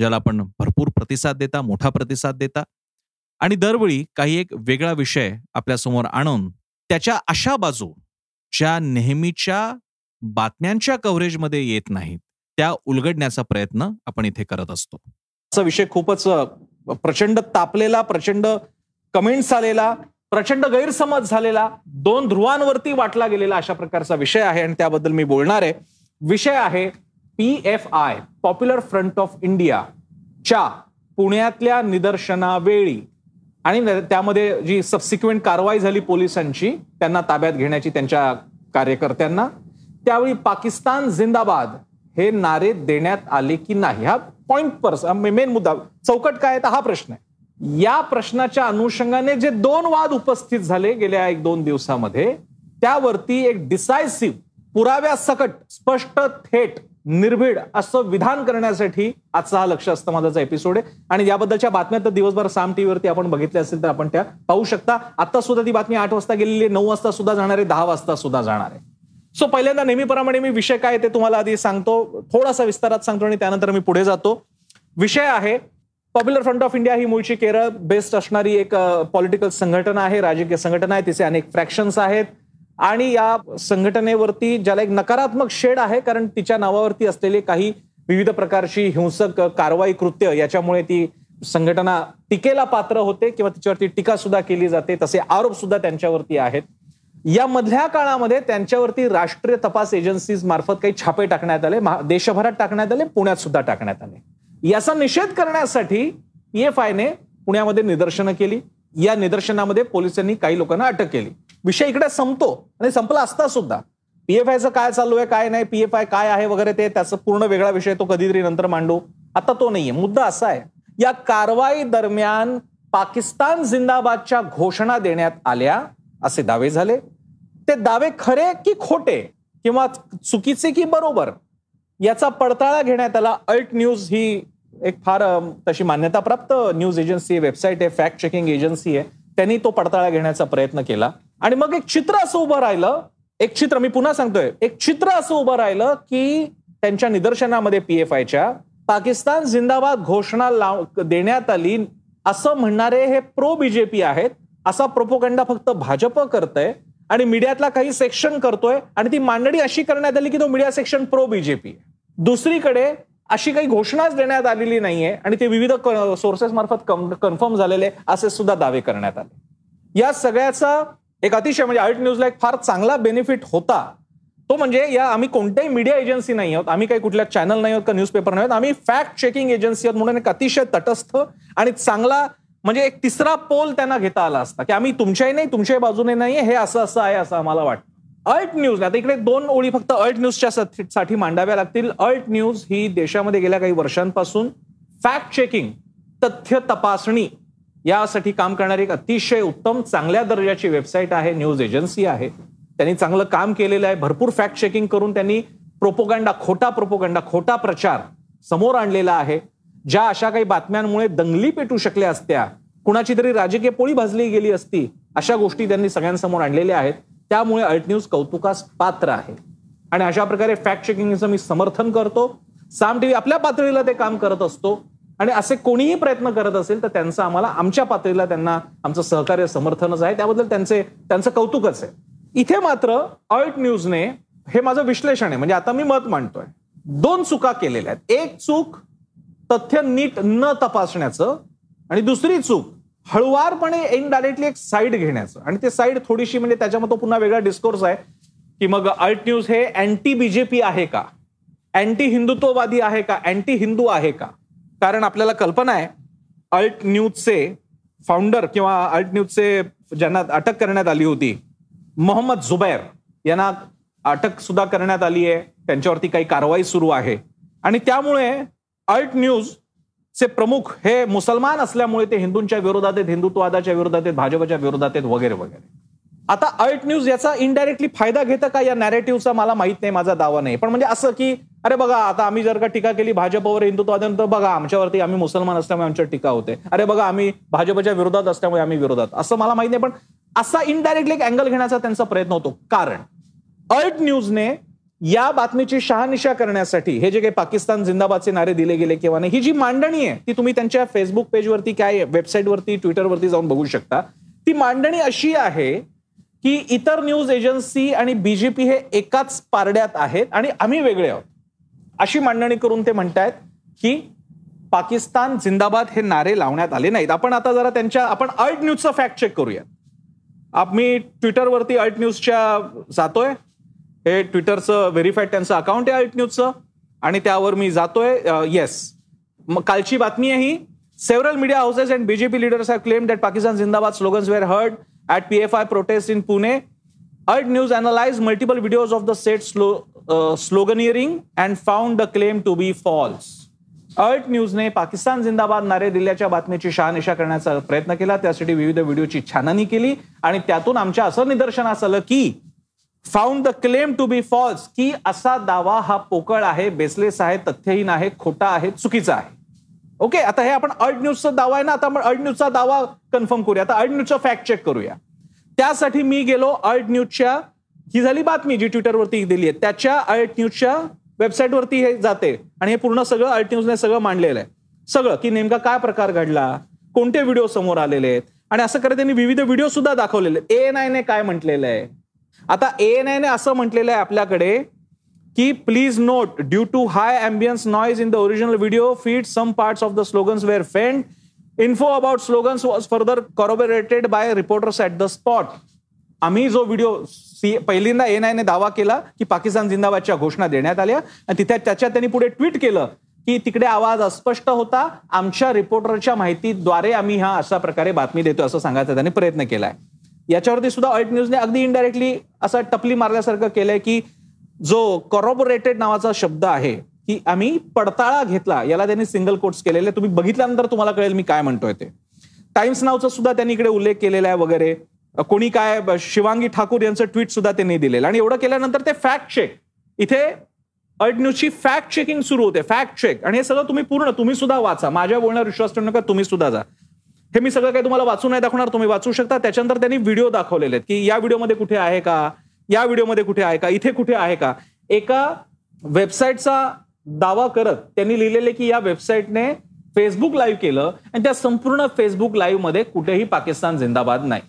ज्याला आपण भरपूर प्रतिसाद देता मोठा प्रतिसाद देता. आणि दरवेळी काही एक वेगळा विषय आपल्यासमोर आणून त्याच्या अशा बाजू ज्या नेहमीच्या बातम्यांच्या कव्हरेजमध्ये येत नाहीत त्या उलगडण्याचा प्रयत्न आपण इथे करत असतो. असा विषय खूपच प्रचंड तापलेला प्रचंड कमेंट्स आलेला प्रचंड गैरसमज झालेला दोन ध्रुवांवरती वाटला गेलेला अशा प्रकारचा विषय आहे आणि त्याबद्दल मी बोलणार आहे. विषय आहे P F I popular front of India च्या पुण्यातल्या निदर्शनावेळी आणि त्यामध्ये जी सबसिक्वेंट कारवाई झाली पोलिसांची त्यांना ताब्यात घेण्याची त्यांच्या कार्यकर्त्यांना त्यावेळी पाकिस्तान जिंदाबाद हे नारे देण्यात आले की नाही? हा पॉइंट पर्स मेन मुद्दा. चौकट काय आहे? तर हा प्रश्न आहे. या प्रश्नाच्या अनुषंगाने जे दोन वाद उपस्थित झाले गेल्या एक दोन दिवसामध्ये त्यावरती एक डिसायसिव्ह पुराव्या सकट स्पष्ट थेट निर्भीड असं विधान करण्यासाठी आजचा हा लक्ष असतं माझाचा एपिसोड आहे. आणि याबद्दलच्या बातम्या तर दिवसभर साम टीव्हीवरती आपण बघितल्या असेल तर आपण त्या पाहू शकता. आता सुद्धा ती बातमी आठ वाजता गेलेली आहे नऊ वाजता सुद्धा जाणार आहे दहा वाजता सुद्धा जाणार आहे. सो पहिल्यांदा नेहमीप्रमाणे मी विषय काय ते तुम्हाला आधी सांगतो. थोडासा विस्तारात सांगतो आणि त्यानंतर मी पुढे जातो. विषय आहे पॉप्युलर फ्रंट ऑफ इंडिया ही मूळची केरळ. बेस्ड असणारी एक पॉलिटिकल संघटना आहे राजकीय संघटना आहे. तिचे अनेक फ्रॅक्शन्स आहेत. आणि या संघटनेवरती ज्याला एक नकारात्मक शेड आहे कारण तिच्या नावावरती असलेले काही विविध प्रकारची हिंसक कारवाई कृत्य याच्यामुळे ती संघटना टीकेला पात्र होते किंवा तिच्यावरती टीका सुद्धा केली जाते तसे आरोप सुद्धा त्यांच्यावरती आहेत. या मधल्या काळामध्ये त्यांच्यावरती राष्ट्रीय तपास एजन्सीज मार्फत काही छापे टाकण्यात आले देशभरात टाकण्यात आले पुण्यात सुद्धा टाकण्यात आले. याचा निषेध करण्यासाठी एफ आयने पुण्यामध्ये निदर्शनं केली. या निदर्शनामध्ये पोलिसांनी काही लोकांना अटक केली. विषय इकडे संपतो. आणि संपला असता सुद्धा. पीएफआयचं काय चालू आहे काय नाही पीएफआय काय आहे वगैरे ते त्याचा पूर्ण वेगळा विषय तो कधीतरी नंतर मांडू. आता तो नाहीये. मुद्दा असा आहे या कारवाई दरम्यान पाकिस्तान जिंदाबादच्या घोषणा देण्यात आल्या असे दावे झाले. ते दावे खरे की खोटे किंवा चुकीचे की बरोबर याचा पडताळा घेण्यात आला. अल्ट न्यूज ही एक फार तशी मान्यताप्राप्त न्यूज एजन्सी वेबसाईट आहे फॅक्ट चेकिंग एजन्सी आहे. त्यांनी तो पडताळा घेण्याचा प्रयत्न केला. आणि मग एक चित्र असं उभं राहिलं एक चित्र मी पुन्हा सांगतोय एक चित्र असं उभं राहिलं की त्यांच्या निदर्शनामध्ये पीएफआयच्या पाकिस्तान जिंदाबाद घोषणा लाव देण्यात आली असं म्हणणारे हे प्रो बीजेपी आहेत. असा प्रोपोगंडा फक्त भाजप करतंय आणि मीडियातला काही सेक्शन करतोय आणि ती मांडणी अशी करण्यात आली की तो मीडिया सेक्शन प्रो बीजेपी आहे. दुसरीकडे अशी काही घोषणाच देण्यात आलेली नाहीये आणि ते विविध सोर्सेस मार्फत कन्फर्म झालेले असे सुद्धा दावे करण्यात आले. या सगळ्याचा एक अतिशय म्हणजे आर्ट न्यूजला एक फार चांगला बेनिफिट होता. तो म्हणजे या आम्ही कोणत्याही मीडिया एजन्सी नाही आहोत आम्ही काही कुठल्या चॅनल नाही आहोत का न्यूजपेपर नाही आहोत आम्ही फॅक्ट चेकिंग एजन्सी आहोत म्हणून एक अतिशय तटस्थ आणि चांगला म्हणजे एक तिसरा पोल त्यांना घेता आला असता की आम्ही तुमच्याही नाही तुमच्याही बाजूने नाही हे असं असं आहे असं आम्हाला वाटतं. अल्ट न्यूज आता इकडे दोन ओळी फक्त अल्ट न्यूजच्या साठी- मांडाव्या लागतील. अल्ट न्यूज ही देशामध्ये गेल्या काही वर्षांपासून फॅक्ट चेकिंग तथ्य तपासणी यासाठी काम करणारी एक अतिशय उत्तम चांगल्या दर्जाची वेबसाईट आहे न्यूज एजन्सी आहे. त्यांनी चांगलं काम केलेलं आहे. भरपूर फॅक्ट चेकिंग करून त्यांनी प्रोपोगंडा खोटा प्रोपोगंडा खोटा प्रचार समोर आणलेला आहे. ज्या अशा काही बातम्यांमुळे दंगली पेटू शकल्या असत्या कुणाची तरी राजकीय पोळी भाजली गेली असती अशा गोष्टी त्यांनी सगळ्यांसमोर आणलेल्या आहेत. त्यामुळे अल्ट न्यूज कौतुकास पात्र आहे. आणि अशा प्रकारे फॅक्ट चेकिंगचं मी समर्थन करतो. साम टीव्ही आपल्या पातळीला ते काम करत असतो. आणि असे कोणीही प्रयत्न करत असेल तर त्यांचं आम्हाला आमच्या पातळीला त्यांना आमचं सहकार्य समर्थनच आहे. त्याबद्दल त्यांचे त्यांचं कौतुकच आहे. इथे मात्र अल्ट न्यूजने हे माझं विश्लेषण आहे. म्हणजे आता मी मत मांडतोय. दोन चुका केलेल्या आहेत. एक चूक तथ्य नीट न तपासण्याचं आणि दुसरी चूक हळुवारपणे इनडायरेक्टली एक साईड घेण्याचं. आणि ते साईड थोडीशी म्हणजे त्याच्यामध्ये पुन्हा वेगळा डिस्कोर्स आहे की मग अल्ट न्यूज हे अँटी बीजेपी आहे का? अँटी हिंदुत्ववादी आहे का? अँटी हिंदू आहे का? कारण आपल्याला कल्पना आहे अल्ट न्यूजचे फाउंडर किंवा अल्ट न्यूजचे ज्यांना अटक करण्यात आली होती मोहम्मद जुबैर यांना अटक सुद्धा करण्यात आली आहे. त्यांच्यावरती काही कारवाई सुरू आहे. आणि त्यामुळे अल्ट न्यूज चे प्रमुख हे मुसलमान असल्यामुळे ते हिंदूंच्या विरोधात आहेत हिंदुत्ववादाच्या विरोधात आहेत भाजपच्या विरोधात आहेत वगैरे वगैरे. आता अल्ट न्यूज याचा इनडायरेक्टली फायदा घेतं का या नॅरेटिव्हचा मला माहीत नाही माझा दावा नाही. पण म्हणजे असं की अरे बघा आता आम्ही जर का टीका केली भाजपवर हिंदुत्वाद्यांतर बघा आमच्यावरती आम्ही मुसलमान असल्यामुळे आमच्यावर टीका होते. अरे बघा आम्ही भाजपच्या विरोधात असल्यामुळे आम्ही विरोधात. असं मला माहीत नाही पण असा इनडायरेक्टली एक अँगल घेण्याचा त्यांचा प्रयत्न होतो. कारण अल्ट न्यूजने या बातमीची शहानिशा करण्यासाठी हे जे काही पाकिस्तान जिंदाबादचे नारे दिले गेले किंवा नाही ही जी मांडणी आहे ती तुम्ही त्यांच्या फेसबुक पेजवरती काय वेबसाईटवरती ट्विटरवरती जाऊन बघू शकता. ती मांडणी अशी आहे की इतर न्यूज एजन्सी आणि बीजेपी हे एकाच पारड्यात आहेत आणि आम्ही वेगळे आहोत. अशी मांडणी करून ते म्हणतायत की पाकिस्तान जिंदाबाद हे नारे लावण्यात आले नाहीत. आपण आता जरा त्यांच्या आपण अल्ट न्यूजचा फॅक्ट चेक करूया मी ट्विटरवरती अल्ट न्यूजच्या जातोय. हे ट्विटरचं व्हेरीफाईड त्यांचं अकाउंट आहे अल्ट न्यूजचं आणि त्यावर मी जातोय. येस मग कालची बातमी आहे ही. Several media houses and BJP leaders have claim that Pakistan zindabad slogans were heard at P F I protest in Pune analyzed news videos multiple videos of the set slow sloganeering and found the claim to be false न्यूजने Pakistan जिंदाबाद नारे दिल्याच्या बातमीची शहानिशा करण्याचा प्रयत्न केला. त्यासाठी विविध व्हिडिओची छाननी केली. आणि त्यातून आमच्या असं निदर्शनास आलं की found the claim to be false की असा दावा हा पोकळ आहे बेसलेस आहे तथ्यहीन आहे खोटा आहे चुकीचा आहे. ओके आता हे आपण अल्ट न्यूजचा दावा आहे ना आता आपण अल्ट न्यूजचा दावा कन्फर्म करूया. आता अल्ट न्यूजचा फॅक्ट चेक करूया. त्यासाठी मी गेलो अल्ट न्यूजच्या ही झाली बातमी जी ट्विटरवरती दिली आहे. त्याच्या अल्ट न्यूजच्या वेबसाईटवरती हे जाते. आणि हे पूर्ण सगळं अल्ट न्यूजने सगळं मांडलेलं आहे. सगळं की नेमका काय प्रकार घडला कोणते व्हिडिओ समोर आलेले आहेत. आणि असं करत त्यांनी विविध व्हिडिओ सुद्धा दाखवलेले आहेत. ए एन आयने काय म्हटलेलं आहे? आता ए एन आयने असं म्हटलेलं आहे आपल्याकडे की please note due to high ambience noise in the original video feed some parts of the slogans were faint info about slogans was further corroborated by reporters at the spot आम्ही जो video सी पहिल्यांदा एन आयने दावा केला की पाकिस्तान जिंदाबादच्या घोषणा देण्यात आल्या. आणि तिथे त्याच्यात त्यांनी पुढे ट्विट केलं की तिकडे आवाज अस्पष्ट होता. आमच्या रिपोर्टरच्या माहितीद्वारे आम्ही हा अशा प्रकारे बातमी देतो असं सांगायचा त्यांनी प्रयत्न केलाय. याच्यावरती सुद्धा ऑल्ट न्यूजने अगदी इनडायरेक्टली असं टपली मारल्यासारखं केलंय की जो कॉरॉबोरेटेड नावाचा शब्द आहे की आम्ही पडताळा घेतला याला त्यांनी सिंगल कोट्स केलेले. तुम्ही बघितल्यानंतर तुम्हाला कळेल मी काय म्हणतोय ते. टाइम्स नावचा सुद्धा त्यांनी इकडे उल्लेख केलेला आहे वगैरे. कोणी काय शिवांगी ठाकूर यांचं ट्विट सुद्धा त्यांनी दिलेलं. आणि एवढं केल्यानंतर ते फॅक्ट चेक इथे अल्ट न्यूजची फॅक्ट चेकिंग सुरू होते. फॅक्ट चेक आणि हे सगळं तुम्ही पूर्ण तुम्ही सुद्धा वाचा. माझ्या बोलण्यावर विश्वास ठेवू नका तुम्ही सुद्धा जा. हे मी सगळं काही तुम्हाला वाचू नाही दाखवणार तुम्ही वाचू शकता. त्याच्यानंतर त्यांनी व्हिडिओ दाखवलेले आहेत की या व्हिडिओमध्ये कुठे आहे का? या व्हिडिओमध्ये कुठे आहे का? इथे कुठे आहे का? एका वेबसाईटचा दावा करत त्यांनी लिहिलेले की या वेबसाईटने फेसबुक लाईव्ह केलं आणि त्या संपूर्ण फेसबुक लाईव्हमध्ये कुठेही पाकिस्तान जिंदाबाद नाही.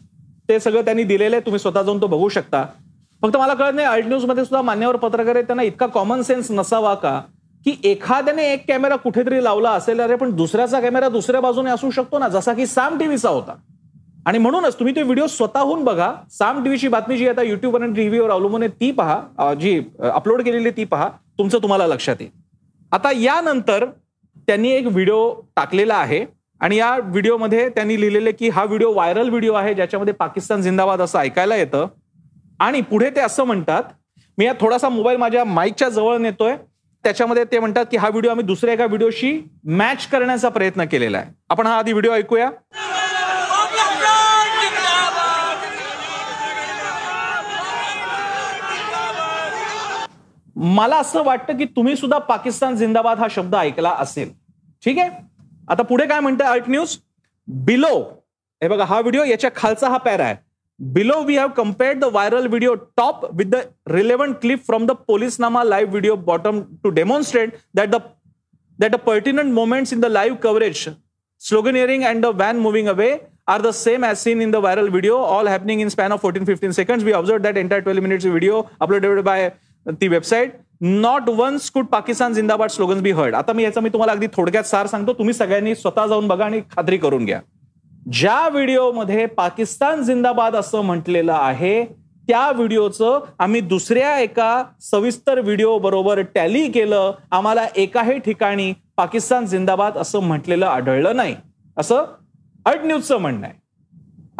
ते सगळं त्यांनी दिलेलं आहे तुम्ही स्वतः जाऊन तो बघू शकता. फक्त मला कळत नाही अल्ट न्यूजमध्ये सुद्धा मान्यवर पत्रकार आहे त्यांना इतका कॉमन सेन्स नसावा का? की एखाद्याने एक कॅमेरा कुठेतरी लावला असेल अरे पण दुसऱ्याचा कॅमेरा दुसऱ्या बाजूने असू शकतो ना? जसा की साम टीव्हीचा होता. आणि म्हणूनच तुम्ही ते व्हिडिओ स्वतःहून बघा. साम टीव्हीची बातमी जी आता युट्यूबवर आणि टीव्हीवर अवलंबून आहे ती पहा. जी अपलोड केलेली ती पहा. तुमचं तुम्हाला लक्षात येईल. आता यानंतर त्यांनी एक व्हिडिओ टाकलेला आहे आणि या व्हिडिओमध्ये त्यांनी लिहिलेले की हा व्हिडिओ व्हायरल व्हिडिओ आहे ज्याच्यामध्ये पाकिस्तान जिंदाबाद असं ऐकायला येतं. आणि पुढे ते असं म्हणतात मी या थोडासा मोबाईल माझ्या माईकच्या जवळ नेतोय. त्याच्यामध्ये ते म्हणतात की हा व्हिडिओ आम्ही दुसऱ्या एका व्हिडिओशी मॅच करण्याचा प्रयत्न केलेला आहे. आपण हा आधी व्हिडिओ ऐकूया. मला असं वाटतं की तुम्ही सुद्धा पाकिस्तान जिंदाबाद हा शब्द ऐकला असेल. ठीक आहे? आता पुढे काय म्हणतं अल्ट न्यूज बिलो हे बघा हा व्हिडिओ याच्या खालचा हा पॅरा आहे. Below we have compared the viral video top with the relevant clip from the police Nama live video bottom to demonstrate that the that the pertinent moments in the live coverage sloganeering and the van moving away are the same as seen in the viral video all happening in span of fourteen fifteen second we observe that entire twelve minutes video uploaded by the website not once could Pakistan zindabad slogans be heard आता मी याचा मी तुम्हाला अगदी थोडक्यात सार सांगतो. तुम्ही सगळ्यांनी स्वतः जाऊन बघा आणि खात्री करून घ्या. ज्या व्हिडिओमध्ये पाकिस्तान जिंदाबाद असं म्हटलेलं आहे त्या व्हिडिओचं आम्ही दुसऱ्या एका सविस्तर व्हिडिओ बरोबर टॅली केलं. आम्हाला एकाही ठिकाणी पाकिस्तान जिंदाबाद असं म्हटलेलं आढळलं नाही. असं अड न्यूजचं म्हणणं आहे.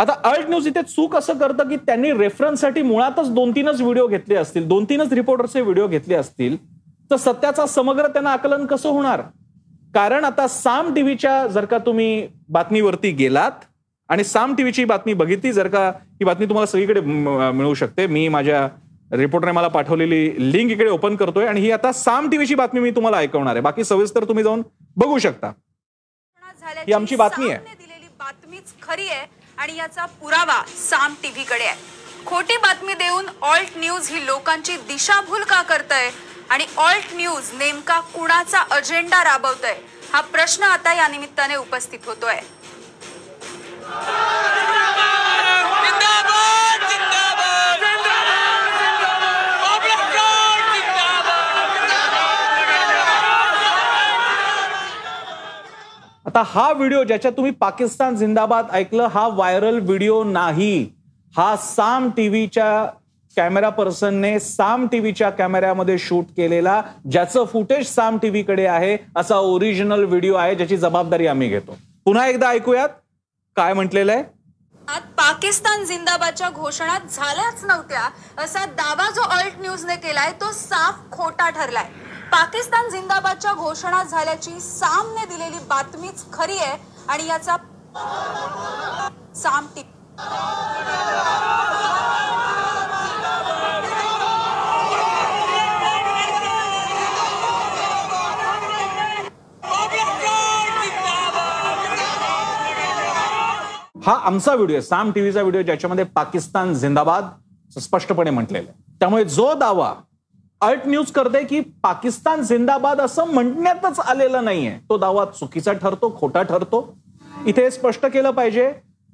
आता अल्ट न्यूज इथे चूक असं करतं की त्यांनी रेफरन्ससाठी मुळातच दोन तीनच व्हिडिओ घेतले असतील दोन तीनच रिपोर्टरचे व्हिडिओ घेतले असतील तर सत्याचा समग्र त्यांना आकलन कसं होणार? कारण आता साम टीव्हीच्या जर का तुम्ही बातमीवरती गेलात आणि साम टीव्हीची बातमी बघितली जर का ही बातमी तुम्हाला सगळीकडे मिळू शकते. मी माझ्या रिपोर्टरने मला पाठवलेली लिंक इकडे ओपन करतोय आणि ही आता साम टीव्हीची बातमी मी तुम्हाला ऐकवणार आहे. बाकी सविस्तर तुम्ही जाऊन बघू शकता. ही आमची बातमी आहे. दिलेली बातमीच खरी आहे. आणि याचा पुरावा साम टीव्ही कडे आहे. खोटी बातमी देऊन ऑल्ट न्यूज ही लोकांची दिशाभूल का करतय? आणि ऑल्ट न्यूज नेमका कुणाचा अजेंडा राबवतय? हा प्रश्न आता या निमित्ताने उपस्थित होतोय जिंदाबाद जिंदाबाद पब्लिक गार्ड आता हा व्हिडिओ ज्याच्यात तुम्ही पाकिस्तान जिंदाबाद ऐकलं हा व्हायरल व्हिडिओ नाही. हा साम टीव्हीच्या कॅमेरा पर्सनने साम टीव्हीच्या कॅमेऱ्यामध्ये शूट केलेला ज्याचं फुटेज साम टीव्हीकडे आहे असा ओरिजिनल व्हिडिओ आहे ज्याची जबाबदारी आम्ही घेतो. पुन्हा एकदा ऐकूयात. काय म्हटलेलं आहे? पाकिस्तान जिंदाबादच्या घोषणा झाल्याच नव्हत्या असा दावा जो अल्ट न्यूजने केलाय तो साफ खोटा ठरलाय. पाकिस्तान जिंदाबादच्या घोषणा झाल्याची सामने दिलेली बातमीच खरी आहे आणि याचा साम टी हा आमचा व्हिडिओ साम टीव्हीचा व्हिडिओ ज्याच्यामध्ये पाकिस्तान जिंदाबाद स्पष्टपणे म्हटलेलं आहे. त्यामुळे जो दावा अल्ट न्यूज करते की पाकिस्तान जिंदाबाद असं म्हणण्यातच आलेलं नाहीये. तो दावा चुकीचा ठरतो खोटा ठरतो. इथे स्पष्ट केलं पाहिजे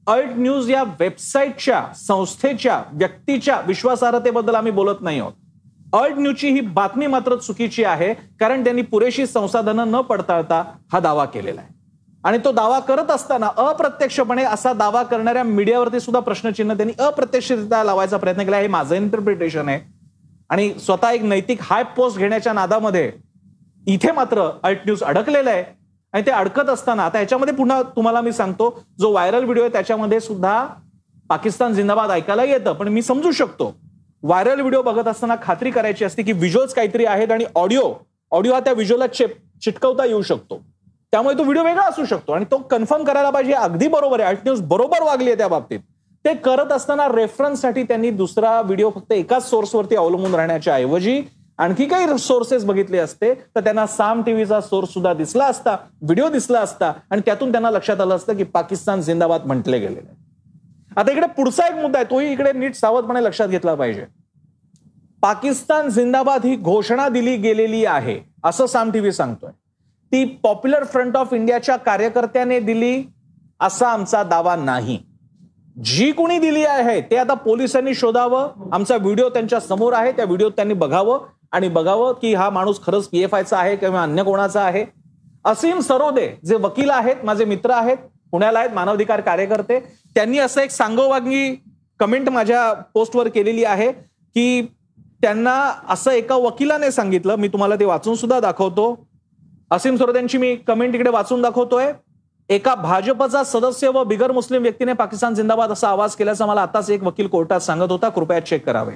अल्ट न्यूज या वेबसाईटच्या संस्थेच्या व्यक्तीच्या विश्वासार्हतेबद्दल आम्ही बोलत नाही आहोत. अल्ट न्यूजची ही बातमी मात्र चुकीची आहे कारण त्यांनी पुरेशी संसाधनं न पडताळता हा दावा केलेला आहे. आणि तो दावा करत असताना अप्रत्यक्षपणे असा दावा करणाऱ्या मीडियावरती सुद्धा प्रश्नचिन्ह त्यांनी अप्रत्यक्षरित्या लावायचा प्रयत्न केला. हे माझं इंटरप्रिटेशन आहे. आणि स्वतः एक नैतिक हाय पोस्ट घेण्याच्या नादामध्ये इथे मात्र अल्ट न्यूज अडकलेलं आहे. आणि ते अडकत असताना आता याच्यामध्ये पुन्हा तुम्हाला मी सांगतो जो व्हायरल व्हिडिओ आहे त्याच्यामध्ये सुद्धा पाकिस्तान जिंदाबाद ऐकायला येतं पण मी समजू शकतो. व्हायरल व्हिडिओ बघत असताना खात्री करायची असते की व्हिज्युअल्स काहीतरी आहेत आणि ऑडिओ ऑडिओ हा त्या व्हिज्युअलला चेप चिटकवता येऊ शकतो. त्यामुळे तो व्हिडिओ वेगळा असू शकतो आणि तो कन्फर्म करायला पाहिजे अगदी बरोबर आहे. अल्ट न्यूज बरोबर वागली आहे त्या बाबतीत. ते करत असताना रेफरन्ससाठी त्यांनी दुसरा व्हिडिओ फक्त एकाच सोर्सवरती अवलंबून राहण्याच्या ऐवजी आणखी काही सोर्सेस बघितले असते. तर त्यांना साम टीव्हीचा सोर्स सुद्धा दिसला असता व्हिडिओ दिसला असता आणि त्यातून त्यांना लक्षात आलं असतं की पाकिस्तान जिंदाबाद म्हटले गेलेले आता इकडे पुढचा एक मुद्दा आहे तोही इकडे नीट सावधपणे लक्षात घेतला पाहिजे. पाकिस्तान जिंदाबाद ही घोषणा दिली गेलेली आहे असं साम टीव्ही सांगतोय. ती पॉप्युलर फ्रंट ऑफ इंडियाच्या कार्यकर्त्याने दिली असा आमचा दावा नाही. जी कोणी दिली आहे ते आता पोलिसांनी शोधावं. आमचा व्हिडिओ त्यांच्यासमोर आहे त्या व्हिडिओ त्यांनी बघावं आणि बघावं की हा माणूस खरंच पी एफ आयचा आहे किंवा अन्य कोणाचा आहे. असीम सरोदे जे वकील आहेत माझे मित्र आहेत पुण्याला आहेत मानवाधिकार कार्यकर्ते त्यांनी असं एक सांगोवागी कमेंट माझ्या पोस्टवर केलेली आहे की त्यांना असं एका वकिलाने सांगितलं मी तुम्हाला ते वाचून सुद्धा दाखवतो. असीम सरोदेंची मी कमेंट इकडे वाचून दाखवतोय. एका भाजपचा सदस्य व बिगर मुस्लिम व्यक्तीने पाकिस्तान जिंदाबाद असा आवाज केल्याचा मला आताच एक वकील कोर्टात सांगत होता. कृपया चेक करावे.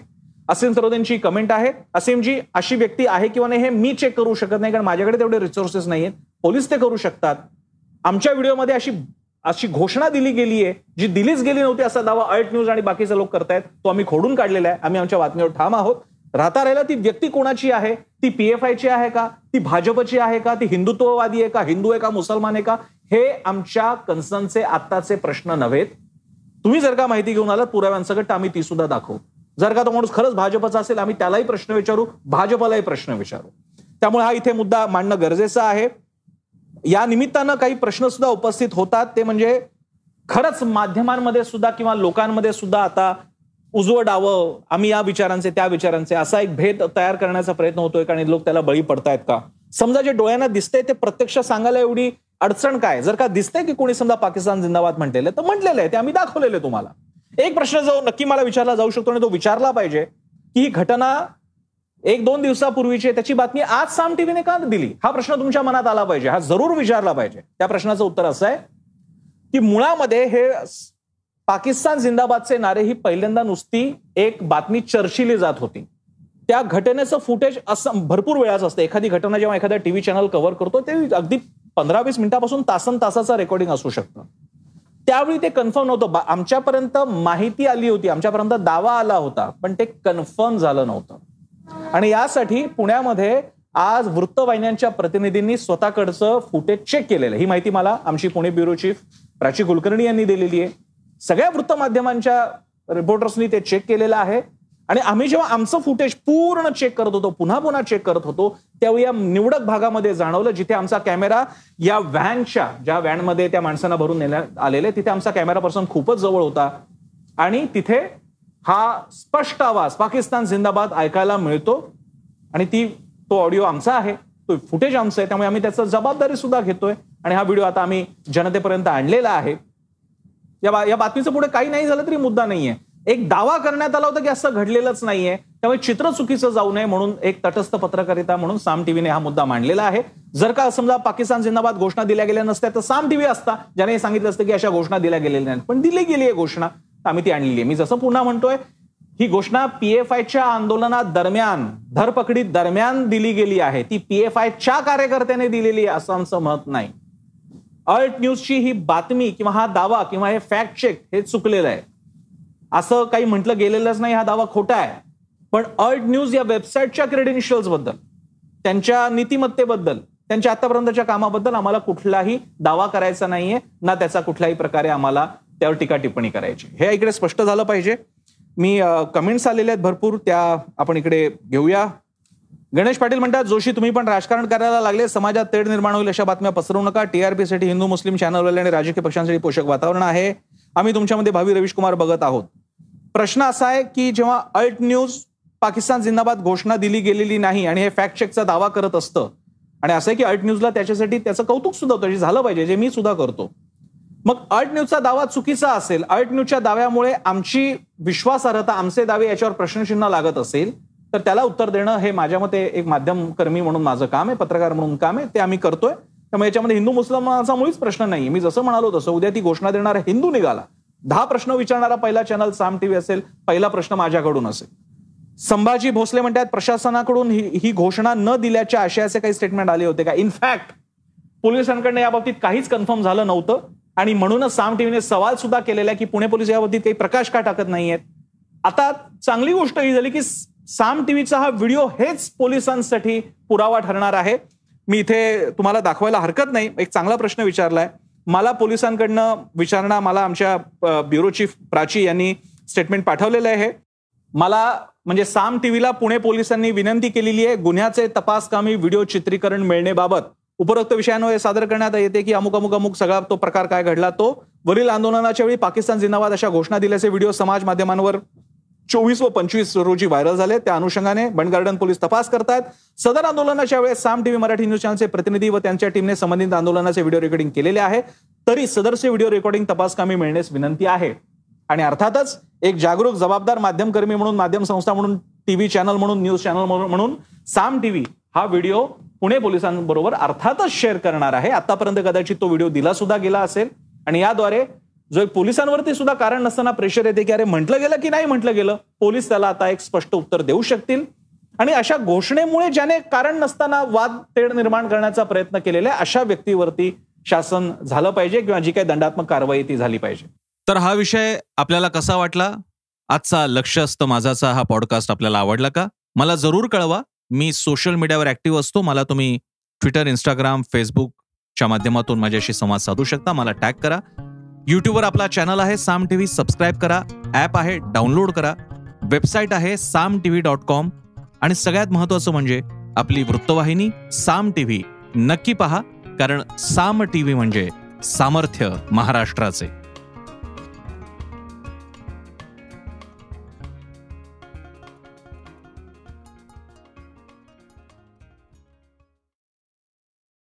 असीम सरोदेंची कमेंट आहे. असीमजी अशी व्यक्ती आहे किंवा नाही हे मी चेक करू शकत नाही कारण माझ्याकडे तेवढे रिसोर्सेस नाही आहेत. पोलीस ते करू शकतात. आमच्या व्हिडिओमध्ये अशी अशी घोषणा दिली गेली आहे जी दिलीच गेली नव्हती असा दावा अल्ट न्यूज आणि बाकीचे लोक करतायत तो आम्ही खोडून काढलेला आहे. आम्ही आमच्या बातमीवर ठाम आहोत. राहता राहिला ती व्यक्ती कोणाची आहे? ती पी एफ आयची आहे का? ती भाजपची आहे का? ती हिंदुत्ववादी आहे का? हिंदू आहे का? मुसलमान आहे का? हे आमच्या कन्सर्नचे आत्ताचे प्रश्न नव्हेत. तुम्ही जर का माहिती घेऊन आलात पुराव्यांसकट आम्ही ती सुद्धा दाखवू. जर का तो माणूस खरंच भाजपचा असेल आम्ही त्यालाही प्रश्न विचारू भाजपलाही प्रश्न विचारू. त्यामुळे हा इथे मुद्दा मांडणं गरजेचं आहे. या निमित्तानं काही प्रश्न सुद्धा उपस्थित होतात. ते म्हणजे खरंच माध्यमांमध्ये सुद्धा किंवा लोकांमध्ये सुद्धा आता उजवं डावं आम्ही या विचारांचे त्या विचारांचे असा एक भेद तयार करण्याचा प्रयत्न होतोय का आणि लोक त्याला बळी पडतायत का? समजा जे डोळ्यांना दिसतंय ते प्रत्यक्ष सांगायला एवढी अडचण काय? जर का दिसते की कोणी समजा पाकिस्तान जिंदाबाद म्हटलेलं तर म्हटलेलं आहे ते आम्ही दाखवलेले तुम्हाला. एक प्रश्न जो नक्की मला विचारला जाऊ शकतो आणि तो विचारला पाहिजे की ही घटना एक दोन दिवसापूर्वीची आहे, त्याची बातमी आज साम टीव्हीने का दिली? हा प्रश्न तुमच्या मनात आला पाहिजे हा जरूर विचारला पाहिजे. त्या प्रश्नाचं उत्तर असं आहे की मुळामध्ये हे पाकिस्तान जिंदाबादचे नारे ही पहिल्यांदा नुसती एक बातमी चर्चिली जात होती. त्या घटनेचं फुटेज असं भरपूर वेळाच असतं. एखादी घटना जेव्हा एखादा टीव्ही चॅनल कव्हर करतो ते अगदी पंधरा वीस मिनिटापासून तासन तासाचं रेकॉर्डिंग असू शकतं. त्यावेळी ते कन्फर्म नव्हतं. आमच्यापर्यंत माहिती आली होती. आमच्यापर्यंत दावा आला होता पण ते कन्फर्म झालं नव्हतं. आणि यासाठी पुण्यामध्ये आज वृत्तवाहिन्यांच्या प्रतिनिधींनी स्वतःकडचं फुटेज चेक केलेलं ही माहिती मला आमची पुणे ब्युरो चीफ प्राची कुलकर्णी यांनी दिलेली आहे. सगळ्या वृत्तमाध्यमांच्या रिपोर्टर्सनी ते चेक केलेलं आहे. आणि आम्ही जेव्हा आमचं फुटेज पूर्ण चेक करत होतो पुन्हा पुन्हा चेक करत होतो त्यावेळी या निवडक भागामध्ये जाणवलं जिथे आमचा कॅमेरा या व्हॅनच्या ज्या व्हॅनमध्ये त्या माणसांना भरून नेण्यात आलेले तिथे आमचा कॅमेरा पर्सन खूपच जवळ होता. आणि तिथे हा स्पष्ट आवाज पाकिस्तान जिंदाबाद ऐकायला मिळतो. आणि ती तो ऑडिओ आमचा आहे तो फुटेज आमचा आहे त्यामुळे आम्ही त्याचं जबाबदारी सुद्धा घेतोय. आणि हा व्हिडिओ आता आम्ही जनतेपर्यंत आणलेला आहे. या बा- या बातमीचं पुढे काही नाही झालं तरी मुद्दा नाहीये. एक दावा करण्यात आला होता की असं घडलेलंच नाहीये. त्यामुळे चित्र चुकीचं जाऊ नये म्हणून एक तटस्थ पत्रकारिता म्हणून साम टीव्हीने हा मुद्दा मांडलेला आहे. जर का समजा पाकिस्तान जिंदाबाद घोषणा दिल्या गेल्या नसत्या तर साम टीव्ही असता ज्याने सांगितलं असतं की अशा घोषणा दिल्या गेलेल्या नाहीत. पण दिली गेली आहे घोषणा. आम्ही ती आणलेली आहे. मी जसं पुन्हा म्हणतोय ही घोषणा पीएफआयच्या आंदोलनात दरम्यान धरपकडी दरम्यान दिली गेली आहे. ती पीएफआयच्या कार्यकर्त्याने दिलेली आहे असं आमचं मत नाही. अल्ट न्यूजची ही बातमी किंवा हा दावा किंवा हे फॅक्ट चेक हे चुकलेलं आहे. असं काही म्हटलं गेलेलंच नाही हा दावा खोटा आहे. पण अल्ट न्यूज या वेबसाईटच्या क्रेडेन्शियल्सबद्दल त्यांच्या नीतिमत्तेबद्दल त्यांच्या आतापर्यंतच्या कामाबद्दल आम्हाला कुठलाही दावा करायचा नाहीये ना त्याचा कुठल्याही प्रकारे आम्हाला त्यावर टीका टिप्पणी करायची. हे इकडे स्पष्ट झालं पाहिजे. मी कमेंट्स आलेले आहेत भरपूर त्या आपण इकडे घेऊया. गणेश पाटील म्हणतात जोशी तुम्ही पण राजकारण करायला लागले समाजात तेढ निर्माण होईल अशा बातम्या पसरवू नका. टीआरपी साठी हिंदू मुस्लिम चॅनलवाले आणि राजकीय पक्षांसाठी पोषक वातावरण आहे. आम्ही तुमच्यामध्ये भावी रवीश कुमार बघत आहोत. प्रश्न असा आहे की जेव्हा अल्ट न्यूज पाकिस्तान जिंदाबाद घोषणा दिली गेलेली नाही आणि हे फॅक्ट चेकचा दावा करत असतं आणि असं आहे की अल्ट न्यूजला त्याच्यासाठी त्याचं कौतुक सुद्धा होतं जे झालं पाहिजे जे मी सुद्धा करतो. मग अल्ट न्यूजचा दावा चुकीचा असेल अल्ट न्यूजच्या दाव्यामुळे आमची विश्वासार्हता आमचे दावे याच्यावर प्रश्नचिन्ह लागत असेल तर त्याला उत्तर देणं हे माझ्या मते एक माध्यमकर्मी म्हणून माझं काम आहे पत्रकार म्हणून काम आहे ते आम्ही करतोय. त्यामुळे याच्यामध्ये हिंदू मुस्लिमांचा मुळीच प्रश्न नाही मी जसं म्हणालो तसं उद्या ती घोषणा देणारा हिंदू निघाला. दहा प्रश्न विचारणारा पहिला चॅनल साम टीव्ही असेल पहिला प्रश्न माझ्याकडून असेल. संभाजी भोसले म्हणतात प्रशासनाकडून ही ही घोषणा न दिल्याच्या आशयाचे काही स्टेटमेंट आले होते का? इनफॅक्ट पोलिसांकडनं याबाबतीत काहीच कन्फर्म झालं नव्हतं. आणि म्हणूनच साम टीव्हीने सवाल सुद्धा केलेला आहे की पुणे पोलीस याबाबतीत काही प्रकाश का टाकत नाहीयेत? आता चांगली गोष्ट ही झाली की साम टीव्हीचा हा व्हिडिओ हेच पोलिसांसाठी पुरावा ठरणार आहे. मी इथे तुम्हाला दाखवायला हरकत नाही. एक चांगला प्रश्न विचारलाय. मला पोलिसांकडनं विचारणा मला आमच्या ब्युरो चीफ प्राची यांनी स्टेटमेंट पाठवलेलं आहे. मला म्हणजे साम टीव्हीला पुणे पोलिसांनी विनंती केलेली आहे गुन्ह्याचे तपासकामी व्हिडिओ चित्रीकरण मिळणेबाबत उपरोक्त विषयांवर सादर करण्यात येते की अमुक अमुक अमुक सगळा तो प्रकार काय घडला तो वरील आंदोलनाच्या वेळी पाकिस्तान जिंदाबाद अशा घोषणा दिल्याचे व्हिडिओ समाज माध्यमांवर चोवीस व पंचवीस रोजी व्हायरल झाले. त्या अनुषंगाने बंडगार्डन पोलीस तपास करतायत. सदर आंदोलनाच्या वेळेस साम टीव्ही मराठी न्यूज चॅनलचे प्रतिनिधी व त्यांच्या टीमने संबंधित आंदोलनाचे व्हिडिओ रेकॉर्डिंग केलेले आहे. तरी सदरचे व्हिडिओ रेकॉर्डिंग तपासकामी मिळण्यास विनंती आहे. आणि अर्थातच एक जागरूक जबाबदार माध्यमकर्मी म्हणून माध्यम संस्था म्हणून टीव्ही चॅनल म्हणून न्यूज चॅनल म्हणून म्हणून साम टीव्ही हा व्हिडिओ पुणे पोलिसांबरोबर अर्थातच शेअर करणार आहे. आतापर्यंत कदाचित तो व्हिडिओ दिला सुद्धा गेला असेल. आणि याद्वारे जो एक पोलिसांवरती सुद्धा कारण नसताना प्रेशर येते की अरे म्हटलं गेलं की नाही म्हटलं गेलं? पोलीस त्याला आता एक स्पष्ट उत्तर देऊ शकतील. आणि अशा घोषणेमुळे ज्याने कारण नसताना वाद तेढ निर्माण करण्याचा प्रयत्न केलेला आहे अशा व्यक्तीवरती शासन झालं पाहिजे किंवा जी काही दंडात्मक कारवाई ती झाली पाहिजे. तर हा विषय आपल्याला कसा वाटला? आजचा लक्ष असतं माझाचा हा पॉडकास्ट आपल्याला आवडला का? मला जरूर कळवा. मी सोशल मीडियावर ऍक्टिव्ह असतो. मला तुम्ही ट्विटर इंस्टाग्राम फेसबुकच्या माध्यमातून माझ्याशी संवाद साधू शकता. मला टॅग करा. युट्यूबवर आपला चॅनल आहे साम टीव्ही सबस्क्राईब करा. ॲप आहे डाउनलोड करा. वेबसाईट आहे साम टीव्ही डॉट कॉम आणि सगळ्यात महत्त्वाचं म्हणजे आपली वृत्तवाहिनी साम टीव्ही नक्की पहा कारण साम टीव्ही म्हणजे सामर्थ्य महाराष्ट्राचे.